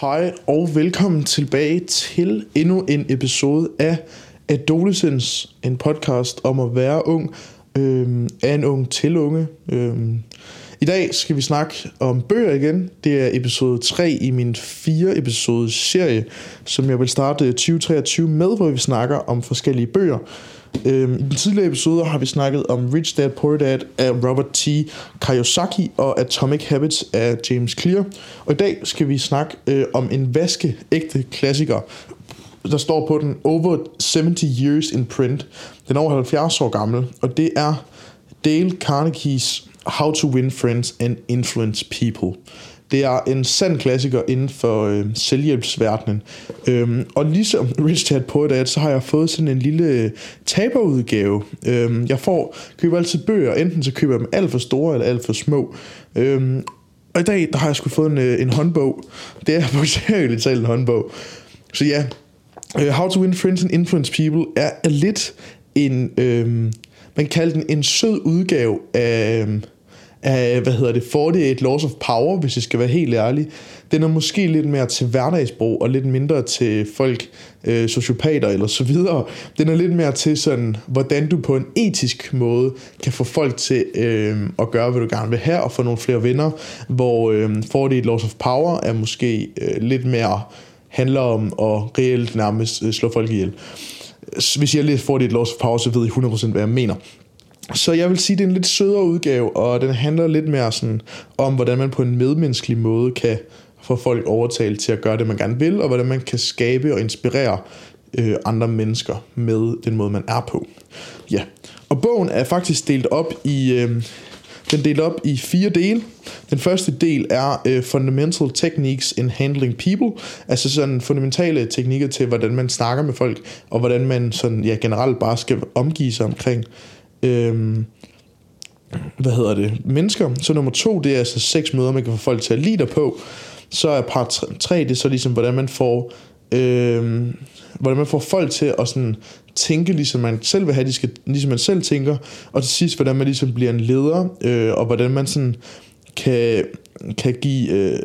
Hej og velkommen tilbage til endnu en episode af Adolescence, en podcast om at være ung, øh, af en ung til unge. Øh. I dag skal vi snakke om bøger igen. Det er episode 3 i min fire episodes serie, som jeg vil starte 2023 med, hvor vi snakker om forskellige bøger. Øhm, I den tidligere episode har vi snakket om Rich Dad Poor Dad af Robert T. Kiyosaki og Atomic Habits af James Clear. Og i dag skal vi snakke øh, om en vaskeægte klassiker. Der står på den Over 70 Years in Print. Den er over 70 år gammel, og det er Dale Carnegies How to Win Friends and Influence People. Det er en sand klassiker inden for øh, selvhjælpsverdenen. Øhm, og ligesom Rich Dad Poor Dad, så har jeg fået sådan en lille øh, taberudgave. Øhm, jeg får, køber altid bøger, enten så køber jeg dem alt for store eller alt for små. Øhm, og i dag, der har jeg sgu fået en, øh, en håndbog. Det er bogstaveligt talt en håndbog. Så ja, øh, How to Win Friends and Influence People er, er lidt en, Øh, man kan kalde den en sød udgave af, Øh, af, hvad hedder det, 48 Laws of Power, hvis jeg skal være helt ærlig. Den er måske lidt mere til hverdagsbrug, og lidt mindre til folk, øh, sociopater eller så videre. Den er lidt mere til sådan, hvordan du på en etisk måde kan få folk til øh, at gøre, hvad du gerne vil have, og få nogle flere venner, hvor øh, 48 Laws of Power er måske øh, lidt mere handler om at reelt nærmest øh, slå folk ihjel. Hvis jeg lige får dit Laws of Power, så ved I 100% hvad jeg mener. Så jeg vil sige, at det er en lidt sødere udgave, og den handler lidt mere sådan om, hvordan man på en medmenneskelig måde kan få folk overtalt til at gøre det, man gerne vil, og hvordan man kan skabe og inspirere øh, andre mennesker med den måde, man er på. Ja, og bogen er faktisk delt op i... Øh, den er delt op i fire dele. Den første del er øh, Fundamental Techniques in Handling People, altså sådan fundamentale teknikker til, hvordan man snakker med folk, og hvordan man sådan, ja, generelt bare skal omgive sig omkring øhm, hvad hedder det, mennesker. Så nummer to, det er altså seks møder, man kan få folk til at lide dig på. Så er part tre, det er så ligesom, hvordan man får, øhm, hvordan man får folk til at sådan tænke, ligesom man selv vil have, de skal, ligesom man selv tænker. Og til sidst, hvordan man ligesom bliver en leder, øh, og hvordan man sådan kan, kan give... Øh,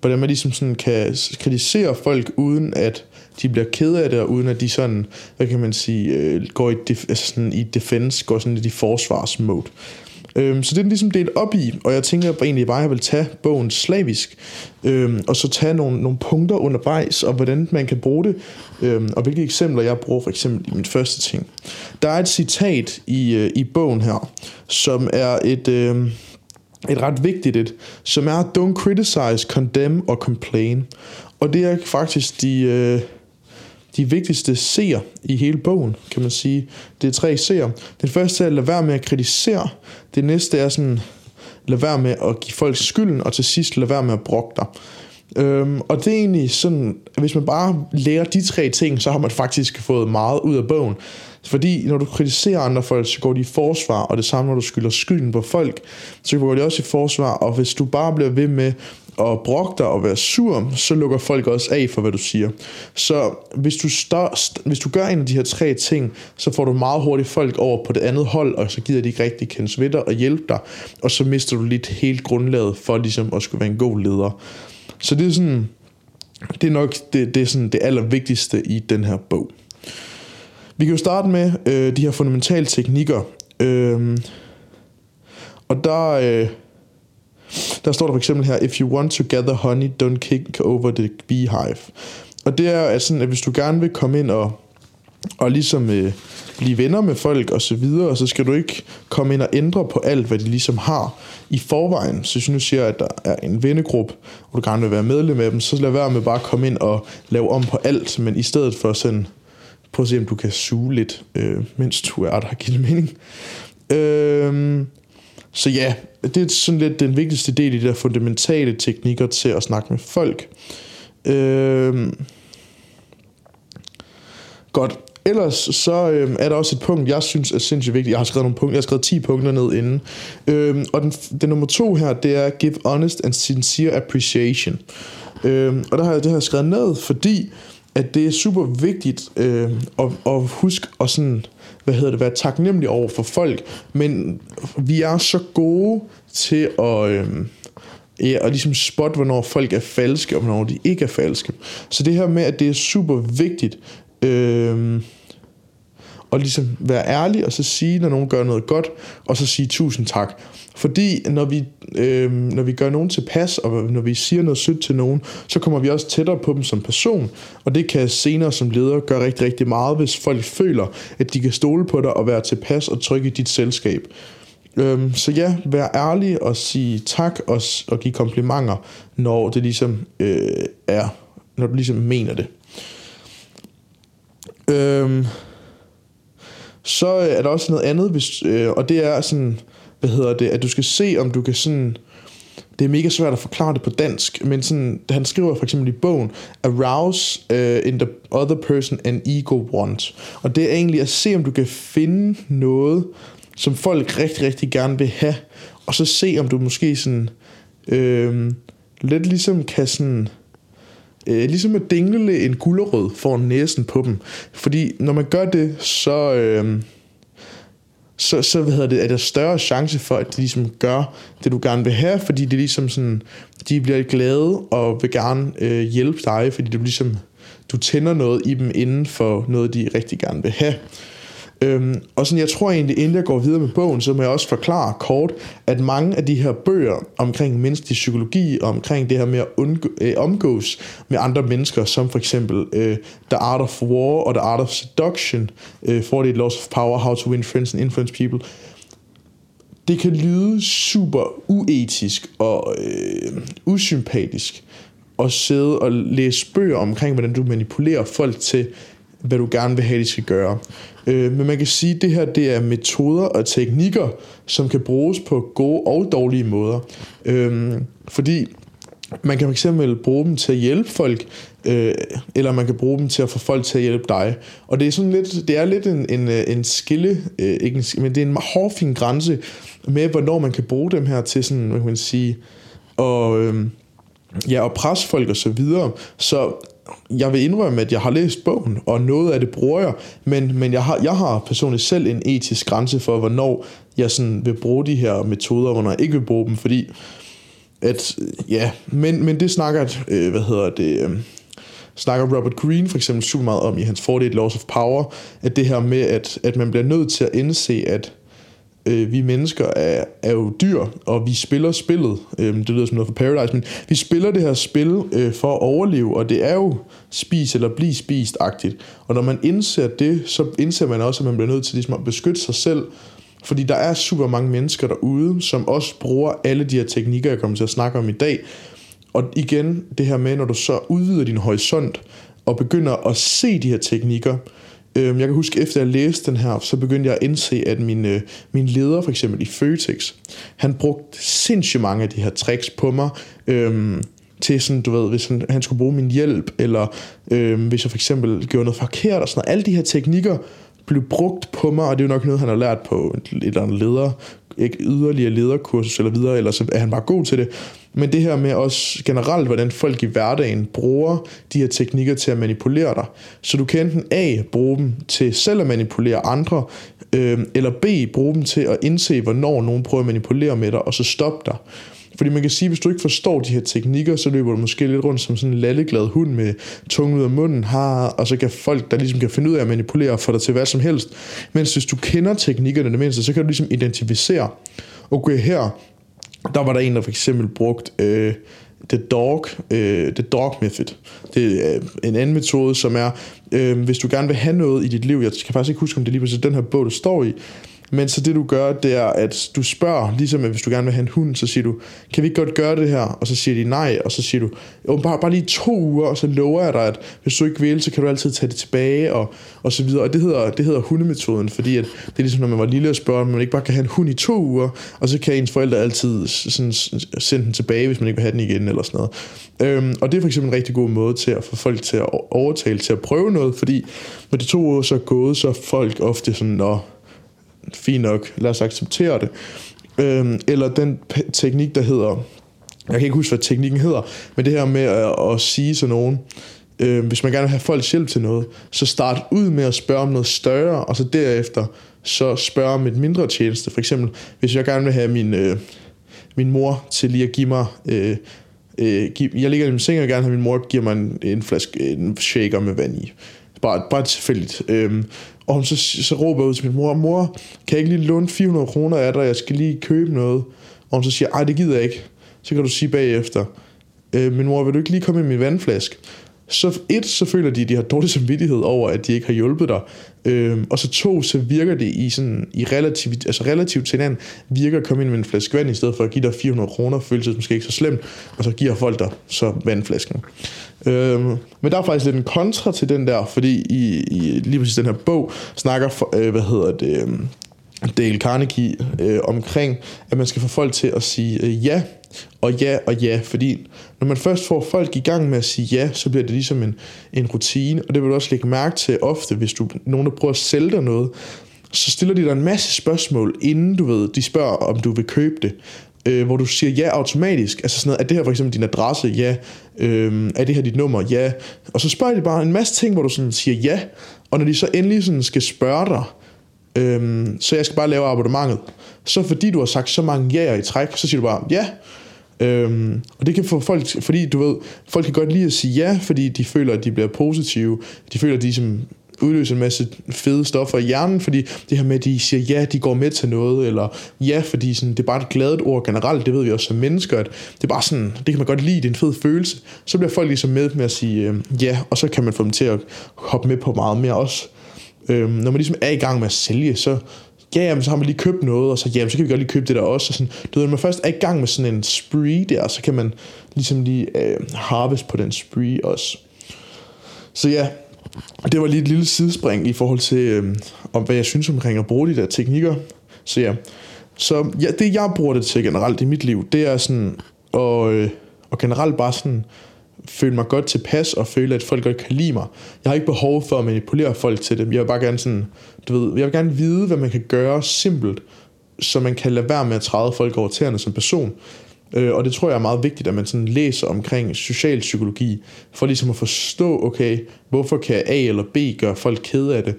hvordan man ligesom sådan kan kritisere folk, uden at de bliver ked af det, og uden at de sådan, hvad kan man sige, øh, går i, def, altså sådan i defense, går sådan lidt i forsvarsmode. Øhm, så det er ligesom delt op i, og jeg tænker egentlig bare, at jeg vil tage bogen slavisk, øhm, og så tage nogle, nogle punkter undervejs, og hvordan man kan bruge det, øhm, og hvilke eksempler jeg bruger for eksempel i min første ting. Der er et citat i, øh, i bogen her, som er et... Øh, et ret vigtigt et, som er don't criticize, condemn or complain. Og det er faktisk de, øh, de vigtigste seer i hele bogen, kan man sige. Det er tre seer. Den første er at lade være med at kritisere. Det næste er sådan, lad være med at give folk skylden, og til sidst lad være med at brokke dig. Øhm, og det er egentlig sådan, at hvis man bare lærer de tre ting, så har man faktisk fået meget ud af bogen. Fordi når du kritiserer andre folk, så går de i forsvar, og det samme når du skylder skylden på folk, så går de også i forsvar, og hvis du bare bliver ved med og brokke dig og være sur, så lukker folk også af for, hvad du siger. Så hvis du, stør, hvis du gør en af de her tre ting, så får du meget hurtigt folk over på det andet hold, og så gider de ikke rigtig kendes ved dig og hjælpe dig, og så mister du lidt helt grundlaget for ligesom at skulle være en god leder. Så det er sådan, det er nok det, det, er sådan det allervigtigste i den her bog. Vi kan jo starte med øh, de her fundamentale teknikker. Øh, og der, øh, der står der for eksempel her, if you want to gather honey, don't kick over the beehive. Og det er altså sådan, at hvis du gerne vil komme ind og, og ligesom øh, blive venner med folk og så videre, så skal du ikke komme ind og ændre på alt, hvad de ligesom har i forvejen. Så hvis du nu siger, at der er en vennegruppe, og du gerne vil være medlem af dem, så lad være med bare at komme ind og lave om på alt, men i stedet for sådan Prøv at se, om du kan suge lidt, øh, mens du er der, giver det mening. Øh, så ja, det er sådan lidt den vigtigste del i de der fundamentale teknikker til at snakke med folk. Øh, godt. Ellers så øh, er der også et punkt, jeg synes er sindssygt vigtigt. Jeg har skrevet nogle punkter, jeg har skrevet 10 punkter ned inden. Øh, og den, den nummer to her, det er give honest and sincere appreciation. Øh, og der har jeg det her skrevet ned, fordi at det er super vigtigt øh, at, at huske at sådan, hvad hedder det, være taknemmelig over for folk, men vi er så gode til at, øh, Ja, og ligesom spot, hvornår folk er falske, og hvornår de ikke er falske. Så det her med, at det er super vigtigt, øh, og ligesom være ærlig, og så sige, når nogen gør noget godt, og så sige tusind tak. Fordi når vi, øh, når vi gør nogen tilpas, og når vi siger noget sødt til nogen, så kommer vi også tættere på dem som person, og det kan senere som leder gøre rigtig, rigtig meget, hvis folk føler, at de kan stole på dig og være tilpas og trygge i dit selskab. Øhm, så ja, vær ærlig og sige tak og, og give komplimenter, når det ligesom øh, er, når du ligesom mener det. Øhm, så øh, er der også noget andet, hvis, øh, og det er sådan, hvad hedder det, at du skal se, om du kan sådan, det er mega svært at forklare det på dansk, men sådan, han skriver for eksempel i bogen, arouse uh, in the other person an ego want. Og det er egentlig at se, om du kan finde noget, som folk rigtig, rigtig gerne vil have, og så se, om du måske sådan, øh, lidt ligesom kan sådan, øh, Øh, ligesom at dingle en gullerød for næsen på dem. Fordi når man gør det, så, øh, så, så hvad hedder det, er der større chance for, at de ligesom gør det, du gerne vil have, fordi det ligesom sådan, de bliver glade og vil gerne øh, hjælpe dig, fordi du ligesom, du tænder noget i dem inden for noget, de rigtig gerne vil have. Øhm, og sådan, jeg tror egentlig, inden jeg går videre med bogen, så må jeg også forklare kort, at mange af de her bøger omkring menneskelig psykologi, og omkring det her med at undgå, øh, omgås med andre mennesker, som for eksempel øh, The Art of War og The Art of Seduction, øh, 48 Laws of Power, How to Win Friends and Influence People, det kan lyde super uetisk og øh, usympatisk at sidde og læse bøger omkring, hvordan du manipulerer folk til, hvad du gerne vil have, de skal gøre. Øh, men man kan sige, at det her det er metoder og teknikker, som kan bruges på gode og dårlige måder. Øh, fordi man kan fx bruge dem til at hjælpe folk, øh, eller man kan bruge dem til at få folk til at hjælpe dig. Og det er sådan lidt, det er lidt en, en, øh, en skille, øh, ikke en, men det er en hårfin grænse med, hvornår man kan bruge dem her til sådan, hvad kan man sige, og, øh, ja, og presse folk og så videre. Så jeg vil indrømme, at jeg har læst bogen, og noget af det bruger jeg, men, men jeg, har, jeg har personligt selv en etisk grænse for, hvornår jeg sådan vil bruge de her metoder, og hvornår jeg ikke vil bruge dem, fordi at, ja, men, men det snakker, øh, hvad hedder det, øh, snakker Robert Greene for eksempel super meget om i hans 48 Laws of Power, at det her med, at, at man bliver nødt til at indse, at øh, vi mennesker er, er jo dyr, og vi spiller spillet. Øh, det lyder som noget for Paradise, men vi spiller det her spil øh, for at overleve, og det er jo spis eller blive spist-agtigt. Og når man indser det, så indser man også, at man bliver nødt til ligesom at beskytte sig selv, fordi der er super mange mennesker derude, som også bruger alle de her teknikker, jeg kommer til at snakke om i dag. Og igen, det her med, når du så udvider din horisont, og begynder at se de her teknikker, Øhm, jeg kan huske, efter jeg læste den her, så begyndte jeg at indse, at min, øh, min leder for eksempel i Føtex, han brugte sindssygt mange af de her tricks på mig, øhm, til sådan, du ved, hvis han, han skulle bruge min hjælp, eller øhm, hvis jeg for eksempel gjorde noget forkert og sådan noget. Alle de her teknikker blev brugt på mig, og det er jo nok noget, han har lært på et eller andet leder, ikke yderligere lederkursus eller videre, eller så er han bare god til det. Men det her med også generelt, hvordan folk i hverdagen bruger de her teknikker til at manipulere dig. Så du kan enten A, bruge dem til selv at manipulere andre, øh, eller B, bruge dem til at indse, hvornår nogen prøver at manipulere med dig, og så stoppe dig. Fordi man kan sige, at hvis du ikke forstår de her teknikker, så løber du måske lidt rundt som sådan en lalleglad hund med tungen ud af munden, har, og så kan folk, der ligesom kan finde ud af at manipulere for få dig til hvad som helst. Mens hvis du kender teknikkerne det mindste, så kan du ligesom identificere, okay her, der var der en, der for eksempel brugt øh, The Dog, øh, The Dog Method. Det er øh, en anden metode, som er, øh, hvis du gerne vil have noget i dit liv, jeg kan faktisk ikke huske, om det er lige præcis den her bog, du står i, men så det du gør, det er, at du spørger, ligesom at hvis du gerne vil have en hund, så siger du, kan vi ikke godt gøre det her? Og så siger de nej, og så siger du, jo, bare, bare lige to uger, og så lover jeg dig, at hvis du ikke vil, så kan du altid tage det tilbage, og, og så videre. Og det hedder, det hedder hundemetoden, fordi at det er ligesom, når man var lille og spørger, om man ikke bare kan have en hund i to uger, og så kan ens forældre altid sådan, sende den tilbage, hvis man ikke vil have den igen, eller sådan noget. Øhm, og det er for eksempel en rigtig god måde til at få folk til at overtale til at prøve noget, fordi når de to uger så er gået, så er folk ofte sådan, nå, fint nok, lad os acceptere det. Øhm, eller den teknik, der hedder, jeg kan ikke huske, hvad teknikken hedder, men det her med at, at sige til nogen, øh, hvis man gerne vil have folks hjælp til noget, så start ud med at spørge om noget større, og så derefter så spørge om et mindre tjeneste. For eksempel, hvis jeg gerne vil have min, øh, min mor til lige at give mig... Øh, øh, give, jeg ligger i min seng og gerne have min mor giver mig en, en flaske en shaker med vand i. Bare, bare tilfældigt. Øhm, og hun så, så råber ud til min mor, mor, kan jeg ikke lige låne 400 kroner af dig, jeg skal lige købe noget. Og hun så siger, ej det gider jeg ikke. Så kan du sige bagefter, øh, min mor, vil du ikke lige komme i min vandflaske? Så et, så føler de, at de har dårlig samvittighed over, at de ikke har hjulpet dig. Øhm, og så to, så virker det i, sådan, i relativt, altså relativt til hinanden, virker at komme ind med en flaske vand, i stedet for at give dig 400 kroner, føles det måske ikke så slemt, og så giver folk dig så vandflasken. Øhm, men der er faktisk lidt en kontra til den der, fordi i, i lige præcis den her bog snakker, for, øh, hvad hedder det, øh, Dale Carnegie øh, omkring, at man skal få folk til at sige øh, ja, og ja og ja, fordi når man først får folk i gang med at sige ja, så bliver det ligesom en, en rutine, og det vil du også lægge mærke til ofte, hvis du nogen, der prøver at sælge dig noget, så stiller de dig en masse spørgsmål, inden du ved, de spørger, om du vil købe det øh, hvor du siger ja automatisk. Altså sådan noget, er det her for eksempel din adresse? Ja. Øh, er det her dit nummer? Ja. Og så spørger de bare en masse ting, hvor du sådan siger ja. Og når de så endelig sådan skal spørge dig, øh, så jeg skal bare lave abonnementet. Så fordi du har sagt så mange ja'er i træk, så siger du bare ja. Øhm, og det kan få folk, fordi du ved, folk kan godt lide at sige ja, fordi de føler, at de bliver positive. De føler, at de som udløser en masse fede stoffer i hjernen, fordi det her med, at de siger ja, de går med til noget, eller ja, fordi sådan, det er bare et gladet ord generelt, det ved vi også som mennesker, at det er bare sådan, det kan man godt lide, det er en fed følelse. Så bliver folk ligesom med med at sige øh, ja, og så kan man få dem til at hoppe med på meget mere også. Øh, når man ligesom er i gang med at sælge, så, ja, jamen, så har man lige købt noget, og så, jamen, så kan vi godt lige købe det der også. Og sådan, du ved, når man først er i gang med sådan en spree der, så kan man ligesom lige øh, harvest på den spree også. Så ja, det var lige et lille sidespring i forhold til, øh, om hvad jeg synes omkring at bruge de der teknikker. Så ja, så ja, det jeg bruger det til generelt i mit liv, det er sådan, og, øh, og generelt bare sådan, føle mig godt tilpas og føle, at folk godt kan lide mig. Jeg har ikke behov for at manipulere folk til det. Jeg vil bare gerne sådan, du ved, jeg vil gerne vide, hvad man kan gøre simpelt, så man kan lade være med at træde folk over tæerne som person. Øh, og det tror jeg er meget vigtigt, at man sådan læser omkring socialpsykologi, for ligesom at forstå, okay, hvorfor kan A eller B gøre folk kede af det.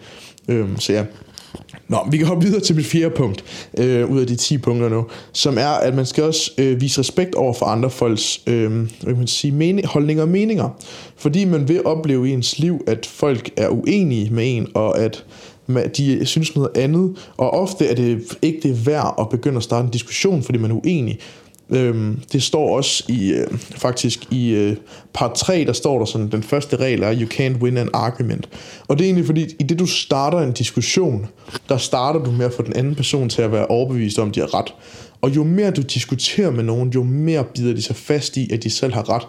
Øh, så ja, Nå, vi kan hoppe videre til mit fjerde punkt, øh, ud af de 10 punkter nu, som er, at man skal også øh, vise respekt over for andre folks øh, hvad kan man sige, mening, holdninger og meninger. Fordi man vil opleve i ens liv, at folk er uenige med en, og at de synes noget andet, og ofte er det ikke det værd at begynde at starte en diskussion, fordi man er uenig. Øhm, det står også i øh, faktisk i øh, part 3, der står der sådan, den første regel er, you can't win an argument. Og det er egentlig fordi, i det du starter en diskussion, der starter du med at få den anden person til at være overbevist om, at de har ret. Og jo mere du diskuterer med nogen, jo mere bider de sig fast i, at de selv har ret.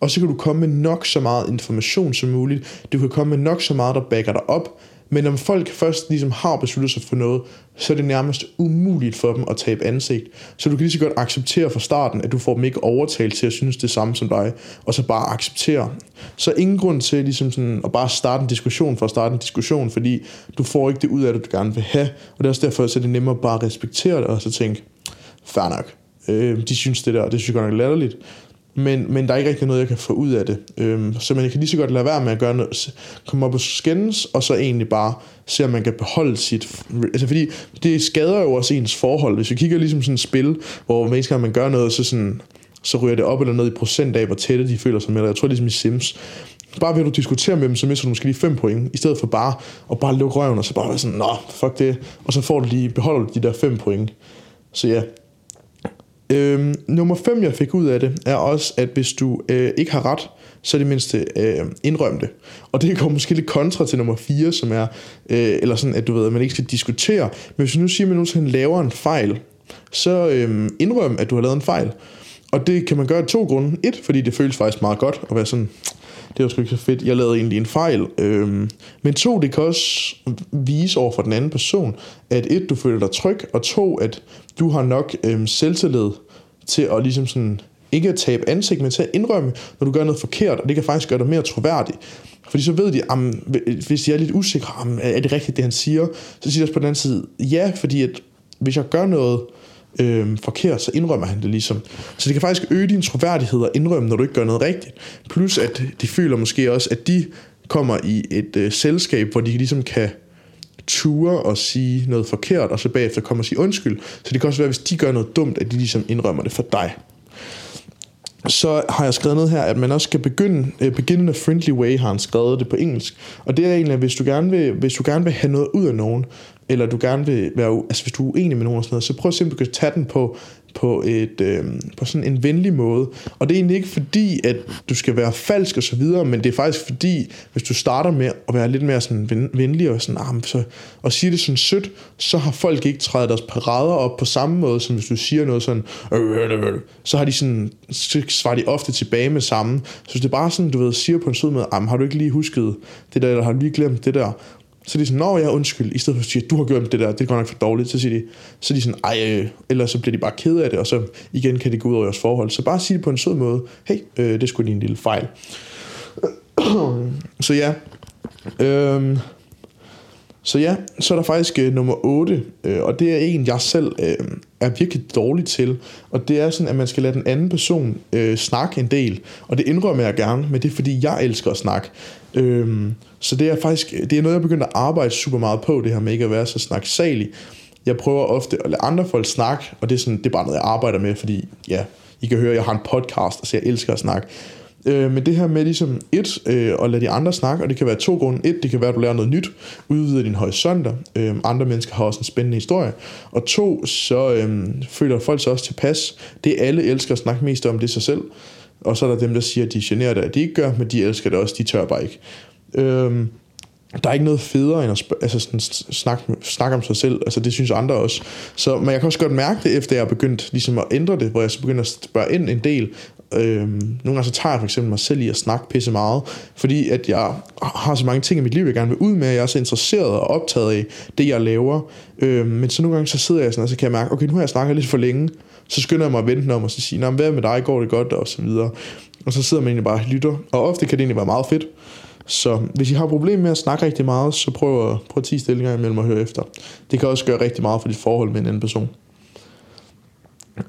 Og så kan du komme med nok så meget information som muligt. Du kan komme med nok så meget, der backer dig op, men når folk først ligesom har besluttet sig for noget, så er det nærmest umuligt for dem at tabe ansigt. Så du kan lige så godt acceptere fra starten, at du får dem ikke overtalt til at synes det samme som dig, og så bare acceptere. Så ingen grund til ligesom sådan, at bare starte en diskussion for at starte en diskussion, fordi du får ikke det ud af det, du gerne vil have. Og det er også derfor, at det er nemmere bare at respektere det, og så tænke, fair nok, øh, de synes det der, det synes jeg godt nok latterligt, men, men der er ikke rigtig noget, jeg kan få ud af det. Øhm, så man kan lige så godt lade være med at gøre noget, komme op og skændes, og så egentlig bare se, om man kan beholde sit... Altså fordi det skader jo også ens forhold. Hvis vi kigger ligesom sådan et spil, hvor hver gang man gør noget, så, sådan, så ryger det op eller ned i procent af, hvor tætte de føler sig med det. Jeg tror ligesom i Sims. Bare ved at du diskuterer med dem, så mister du måske lige 5 point, i stedet for bare at bare lukke røven, og så bare være sådan, nå, fuck det, og så får du lige, beholder du de der 5 point. Så ja, Øhm, nummer 5, jeg fik ud af det, er også, at hvis du øh, ikke har ret, så er det mindste øh, indrøm det. Og det går måske lidt kontra til nummer 4, som er, øh, eller sådan, at du ved, at man ikke skal diskutere. Men hvis du nu siger, at man nogensinde laver en fejl, så øh, indrøm, at du har lavet en fejl. Og det kan man gøre af to grunde. Et, fordi det føles faktisk meget godt at være sådan, det var sgu ikke så fedt, jeg lavede egentlig en fejl. Øhm, men to, det kan også vise over for den anden person, at et, du føler dig tryg, og to, at du har nok øhm, selvtillid til at ligesom sådan, ikke at tabe ansigt, men til at indrømme, når du gør noget forkert, og det kan faktisk gøre dig mere troværdig. Fordi så ved de, om, hvis de er lidt usikre, om, er det rigtigt, det han siger, så siger de også på den anden side, ja, fordi at hvis jeg gør noget, øh, forkert, så indrømmer han det ligesom. Så det kan faktisk øge din troværdighed at indrømme, når du ikke gør noget rigtigt. Plus at de føler måske også, at de kommer i et øh, selskab, hvor de ligesom kan ture og sige noget forkert, og så bagefter komme og sige undskyld. Så det kan også være, hvis de gør noget dumt, at de ligesom indrømmer det for dig så har jeg skrevet ned her, at man også skal begynde, øh, begin in a friendly way, har han skrevet det på engelsk. Og det er egentlig, at hvis du gerne vil, hvis du gerne vil have noget ud af nogen, eller du gerne vil være, altså hvis du er uenig med nogen og sådan noget, så prøv simpelthen at tage den på, på, et, øh, på sådan en venlig måde. Og det er egentlig ikke fordi, at du skal være falsk og så videre, men det er faktisk fordi, hvis du starter med at være lidt mere sådan venlig og sådan, ah, så, og sige det sådan sødt, så har folk ikke trædet deres parader op på samme måde, som hvis du siger noget sådan, øh, øh, øh, så har de sådan, så svarer de ofte tilbage med samme. Så hvis det er bare sådan, du ved, siger på en sød måde, ah, har du ikke lige husket det der, eller har du lige glemt det der, så er sådan, nå ja, undskyld, i stedet for at sige, du har gjort det der, det går nok for dårligt, så siger de, så er de sådan, ej, øh, eller så bliver de bare ked af det, og så igen kan det gå ud over jeres forhold. Så bare sig det på en sød måde, hey, øh, det skulle lige en lille fejl. så ja, øh, så ja, så er der faktisk øh, nummer 8, øh, og det er en, jeg selv øh, er virkelig dårlig til. Og det er sådan, at man skal lade den anden person øh, snakke en del. Og det indrømmer jeg gerne, men det er fordi, jeg elsker at snakke. Øh, så det er faktisk øh, det er noget, jeg begynder at arbejde super meget på, det her med ikke at være så snaksalig. Jeg prøver ofte at lade andre folk snakke, og det er, sådan, det er bare noget, jeg arbejder med, fordi ja, I kan høre, at jeg har en podcast, så jeg elsker at snakke. Øh, men det her med ligesom et, øh, at lade de andre snakke, og det kan være to grunde. Et, det kan være, at du lærer noget nyt, udvider din horisonter. Øh, andre mennesker har også en spændende historie. Og to, så øh, føler folk sig også tilpas. Det alle elsker at snakke mest om, det er sig selv. Og så er der dem, der siger, at de generer det, at de ikke gør, men de elsker det også, de tør bare ikke. Øh, der er ikke noget federe end at sp- altså sådan snakke, snakke om sig selv. Altså det synes andre også. Så, men jeg kan også godt mærke det, efter jeg har begyndt ligesom at ændre det, hvor jeg så begynder at spørge ind en del. Øhm, nogle gange så tager jeg for eksempel mig selv i at snakke pisse meget, fordi at jeg har så mange ting i mit liv, jeg gerne vil ud med, jeg er så interesseret og optaget af det, jeg laver. Øhm, men så nogle gange så sidder jeg sådan, og så kan jeg mærke, okay, nu har jeg snakket lidt for længe, så skynder jeg mig at vente om, og så sige, hvad med dig, går det godt, og så videre. Og så sidder man egentlig bare og lytter, og ofte kan det egentlig være meget fedt. Så hvis I har problemer med at snakke rigtig meget, så prøv at, prøv at 10 stillinger imellem at høre efter. Det kan også gøre rigtig meget for dit forhold med en anden person.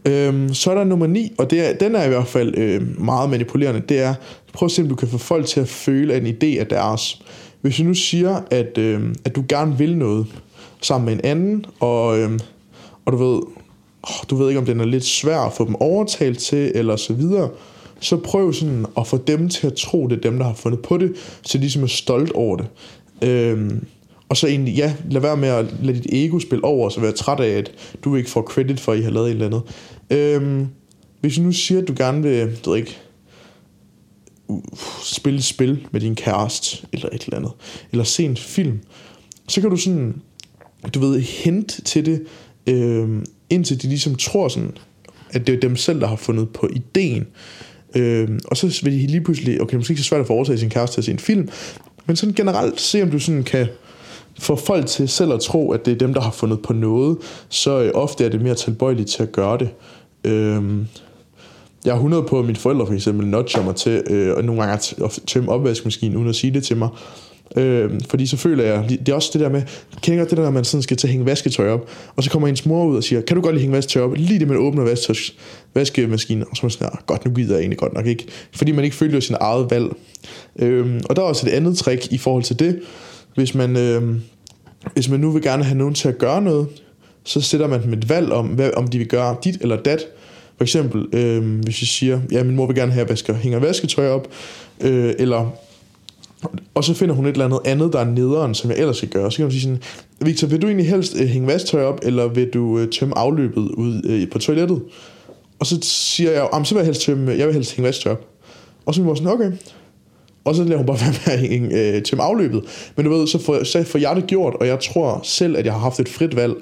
Øhm, så er der nummer 9, og det er, den er i hvert fald øh, meget manipulerende. Det er, prøv at se om du kan få folk til at føle, at en idé er deres. Hvis du nu siger, at, øh, at du gerne vil noget sammen med en anden, og, øh, og du ved, du ved ikke, om den er lidt svær at få dem overtalt til, eller så videre, så prøv sådan at få dem til at tro, det er dem, der har fundet på det, så de ligesom er stolt over det. Øhm, og så egentlig, ja, lad være med at lade dit ego spille over, og så være træt af, at du ikke får credit for, at I har lavet et eller andet. Øhm, hvis du nu siger, at du gerne vil, du ved ikke, uh, spille et spil med din kæreste, eller et eller andet, eller se en film, så kan du sådan, du ved, hente til det, øhm, indtil de ligesom tror sådan, at det er dem selv, der har fundet på ideen. Øh, og så vil de lige pludselig, okay, måske ikke så svært at få sin kæreste til at se en film, men sådan generelt se, om du sådan kan få folk til selv at tro, at det er dem, der har fundet på noget, så øh, ofte er det mere tilbøjeligt til at gøre det. Øh, jeg har 100 på, at mine forældre for eksempel nudger mig til øh, og nogle gange at tømme opvaskemaskinen, uden at sige det til mig. Øh, fordi så føler jeg, det er også det der med, kender det der, når man sådan skal til at hænge vasketøj op, og så kommer ens mor ud og siger, kan du godt lige hænge vasketøj op? Lige det, man åbner vasketøj, vaskemaskinen, og så er man sådan, ah, godt, nu gider jeg egentlig godt nok ikke. Fordi man ikke følger sin eget valg. Øh, og der er også et andet trick i forhold til det. Hvis man, øh, hvis man nu vil gerne have nogen til at gøre noget, så sætter man dem et valg om, hvad, om de vil gøre dit eller dat. For eksempel, øh, hvis vi siger, ja, min mor vil gerne have, at jeg vasker, hænger vasketøj op, øh, eller og så finder hun et eller andet andet, der er nederen, som jeg ellers skal gøre. Så kan hun sige sådan, Victor, vil du egentlig helst øh, hænge vasktøj op, eller vil du øh, tømme afløbet ud øh, på toilettet? Og så siger jeg, så vil jeg helst, tømme, øh, jeg vil helst hænge vasktøj op. Og så er hun sådan, okay. Og så lader hun bare være med at hænge, øh, tømme afløbet. Men du ved, så får, så får jeg det gjort, og jeg tror selv, at jeg har haft et frit valg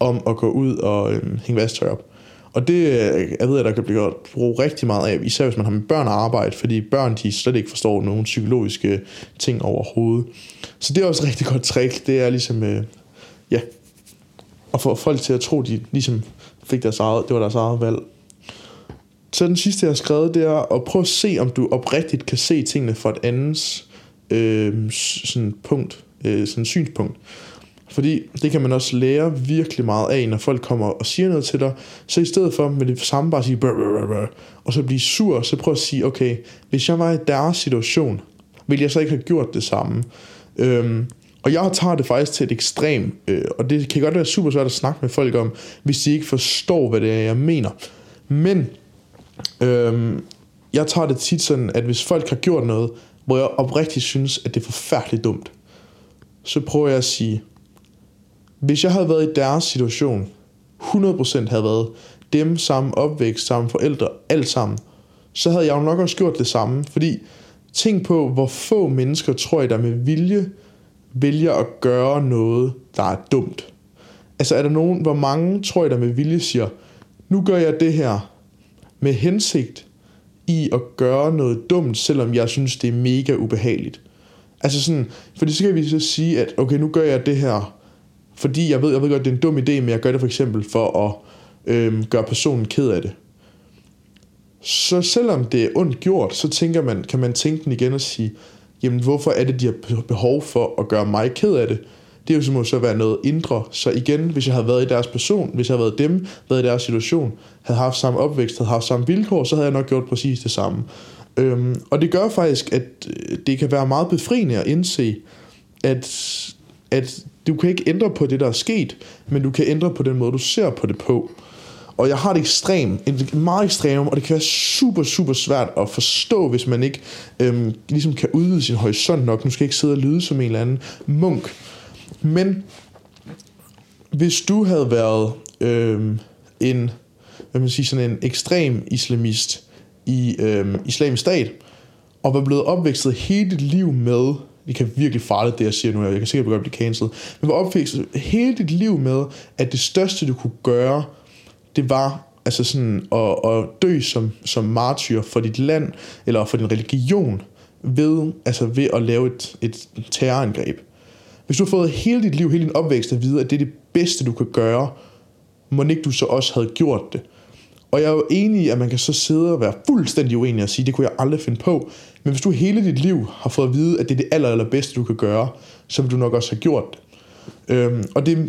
om at gå ud og øh, hænge vasktøj op. Og det øh, jeg ved jeg, der kan blive gjort brug rigtig meget af, især hvis man har med børn at arbejde, fordi børn de slet ikke forstår nogen psykologiske ting overhovedet. Så det er også et rigtig godt trick, det er ligesom, øh, ja, at få folk til at tro, de ligesom fik deres eget, det var deres eget valg. Så den sidste, jeg har skrevet, det er at prøve at se, om du oprigtigt kan se tingene fra et andens øh, sådan punkt, øh, sådan synspunkt. Fordi det kan man også lære virkelig meget af, når folk kommer og siger noget til dig. Så i stedet for med det samme bare at sige, brr, brr, brr, og så blive sur, så prøv at sige, okay, hvis jeg var i deres situation, ville jeg så ikke have gjort det samme? Øhm, Og jeg tager det faktisk til et ekstrem, øh, og det kan godt være super svært at snakke med folk om, hvis de ikke forstår, hvad det er, jeg mener. Men øhm, jeg tager det tit sådan, at hvis folk har gjort noget, hvor jeg oprigtigt synes, at det er forfærdeligt dumt, så prøver jeg at sige, hvis jeg havde været i deres situation, 100% havde været dem, samme opvækst, samme forældre, alt sammen, så havde jeg jo nok også gjort det samme. Fordi tænk på, hvor få mennesker tror jeg, der med vilje vælger at gøre noget, der er dumt. Altså er der nogen, hvor mange tror jeg, der med vilje siger, nu gør jeg det her med hensigt i at gøre noget dumt, selvom jeg synes, det er mega ubehageligt. Altså sådan, fordi så kan vi så sige, at okay, nu gør jeg det her, fordi jeg ved, jeg ved godt, det er en dum idé, men jeg gør det for eksempel for at øhm, gøre personen ked af det. Så selvom det er ondt gjort, så tænker man, kan man tænke den igen og sige, jamen hvorfor er det, de har behov for at gøre mig ked af det? Det er jo som så være noget indre. Så igen, hvis jeg havde været i deres person, hvis jeg havde været dem, været i deres situation, havde haft samme opvækst, havde haft samme vilkår, så havde jeg nok gjort præcis det samme. Øhm, og det gør faktisk, at øh, det kan være meget befriende at indse, at, at du kan ikke ændre på det, der er sket, men du kan ændre på den måde, du ser på det på. Og jeg har det ekstrem, et meget ekstremt, og det kan være super, super svært at forstå, hvis man ikke øhm, ligesom kan udvide sin horisont nok. Nu skal jeg ikke sidde og lyde som en eller anden munk. Men hvis du havde været øhm, en, hvad man siger, sådan en ekstrem islamist i øhm, islamisk stat, og var blevet opvækstet hele dit liv med, det kan virkelig farligt det jeg siger nu, jeg kan sikkert godt blive cancelled, men var opvækstet hele dit liv med, at det største du kunne gøre, det var altså sådan at, at dø som, som martyr for dit land, eller for din religion, ved, altså ved at lave et, et terrorangreb. Hvis du har fået hele dit liv, hele din opvækst at vide, at det er det bedste, du kan gøre, må ikke du så også havde gjort det. Og jeg er jo enig i, at man kan så sidde og være fuldstændig uenig og sige, det kunne jeg aldrig finde på. Men hvis du hele dit liv har fået at vide, at det er det aller, aller bedste, du kan gøre, så vil du nok også have gjort det. Øhm, og det er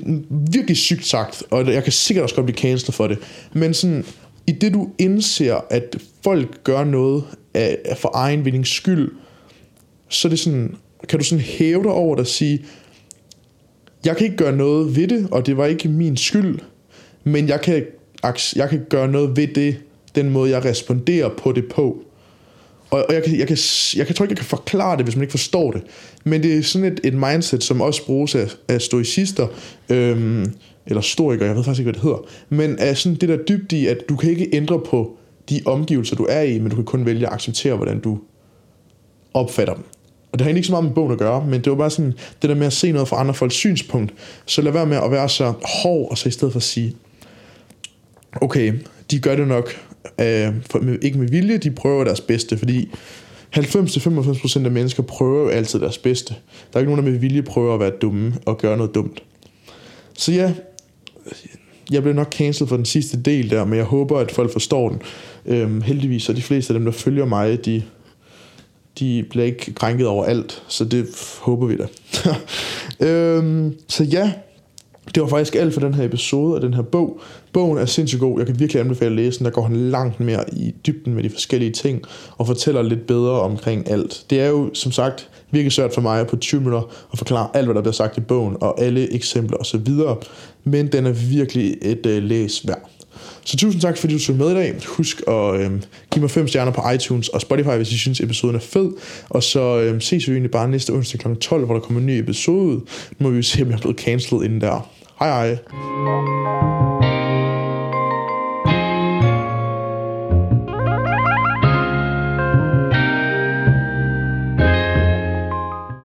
virkelig sygt sagt, og jeg kan sikkert også godt blive cancelled for det. Men sådan, i det du indser, at folk gør noget af, af for egen vindings skyld, så er det sådan, kan du sådan hæve dig over det og sige, jeg kan ikke gøre noget ved det, og det var ikke min skyld, men jeg kan, jeg kan gøre noget ved det, den måde jeg responderer på det på. Og, og jeg, kan, jeg, kan, jeg kan, tror ikke, jeg kan forklare det, hvis man ikke forstår det. Men det er sådan et, et mindset, som også bruges af, af stoicister, øhm, eller storikere, jeg ved faktisk ikke, hvad det hedder. Men er sådan det der dybt i, at du kan ikke ændre på de omgivelser, du er i, men du kan kun vælge at acceptere, hvordan du opfatter dem. Og det har egentlig ikke så meget med bogen at gøre, men det var bare sådan, det der med at se noget fra andre folks synspunkt. Så lad være med at være så hård, og så i stedet for at sige, okay, de gør det nok, øh, for, med, ikke med vilje, de prøver deres bedste, fordi 90-95% af mennesker prøver jo altid deres bedste. Der er ikke nogen, der med vilje prøver at være dumme og gøre noget dumt. Så ja, jeg blev nok cancelled for den sidste del der, men jeg håber, at folk forstår den. Øhm, heldigvis er de fleste af dem, der følger mig, de, de bliver ikke krænket over alt, så det håber vi da. øhm, så ja, det var faktisk alt for den her episode af den her bog. Bogen er sindssygt god. Jeg kan virkelig anbefale at læse den. Der går han langt mere i dybden med de forskellige ting og fortæller lidt bedre omkring alt. Det er jo som sagt virkelig svært for mig på 20 minutter at forklare alt, hvad der bliver sagt i bogen og alle eksempler osv. Men den er virkelig et uh, læs værd. Så tusind tak, fordi du så med i dag. Husk at øh, give mig 5 stjerner på iTunes og Spotify, hvis I synes, episoden er fed. Og så øh, ses vi egentlig bare næste onsdag kl. 12, hvor der kommer en ny episode ud. Nu må vi jo se, om jeg er blevet cancelled inden der. Hej hej.